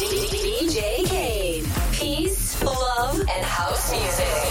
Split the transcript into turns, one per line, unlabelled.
DJ Kane. Peace, love, and house music.